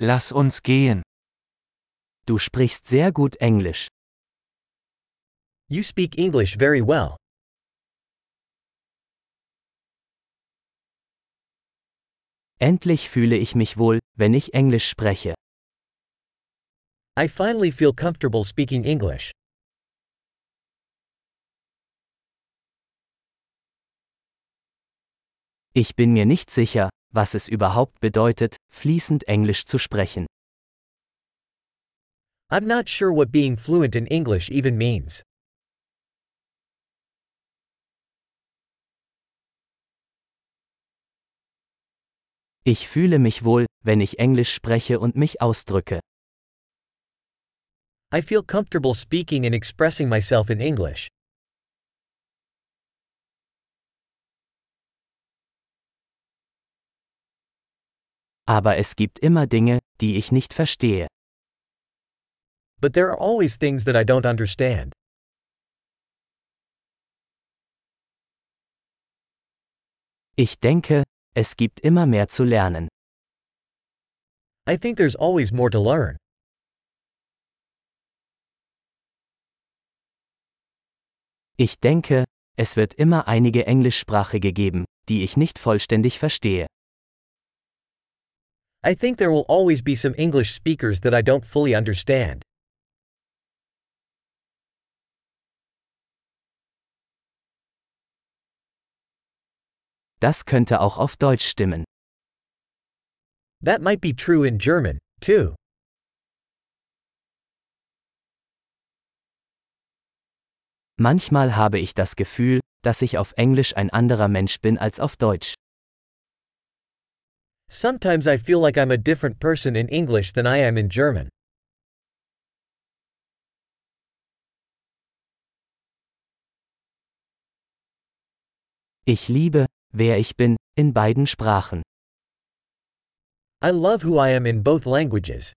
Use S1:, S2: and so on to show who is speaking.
S1: Lass uns gehen.
S2: Du sprichst sehr gut Englisch.
S3: You speak English very well.
S2: Endlich fühle ich mich wohl, wenn ich Englisch spreche.
S3: I finally feel comfortable speaking English.
S2: Ich bin mir nicht sicher, was es überhaupt bedeutet, fließend Englisch zu sprechen.
S3: I'm not sure what being fluent in English even means.
S2: Ich fühle mich wohl, wenn ich Englisch spreche und mich ausdrücke.
S3: I feel comfortable speaking and expressing myself in English.
S2: Aber es gibt immer Dinge, die ich nicht verstehe.
S3: But there are always things that I don't understand.
S2: Ich denke, es gibt immer mehr zu lernen.
S3: I think there's always more to learn.
S2: Ich denke, es wird immer einige Englischsprachige geben, die ich nicht vollständig verstehe.
S3: I think there will always be some English speakers that I don't fully understand.
S2: Das könnte auch auf Deutsch stimmen.
S3: That might be true in German, too.
S2: Manchmal habe ich das Gefühl, dass ich auf Englisch ein anderer Mensch bin als auf Deutsch.
S3: Sometimes I feel like I'm a different person in English than I am in German.
S2: Ich liebe, wer ich bin, in beiden Sprachen.
S3: I love who I am in both languages.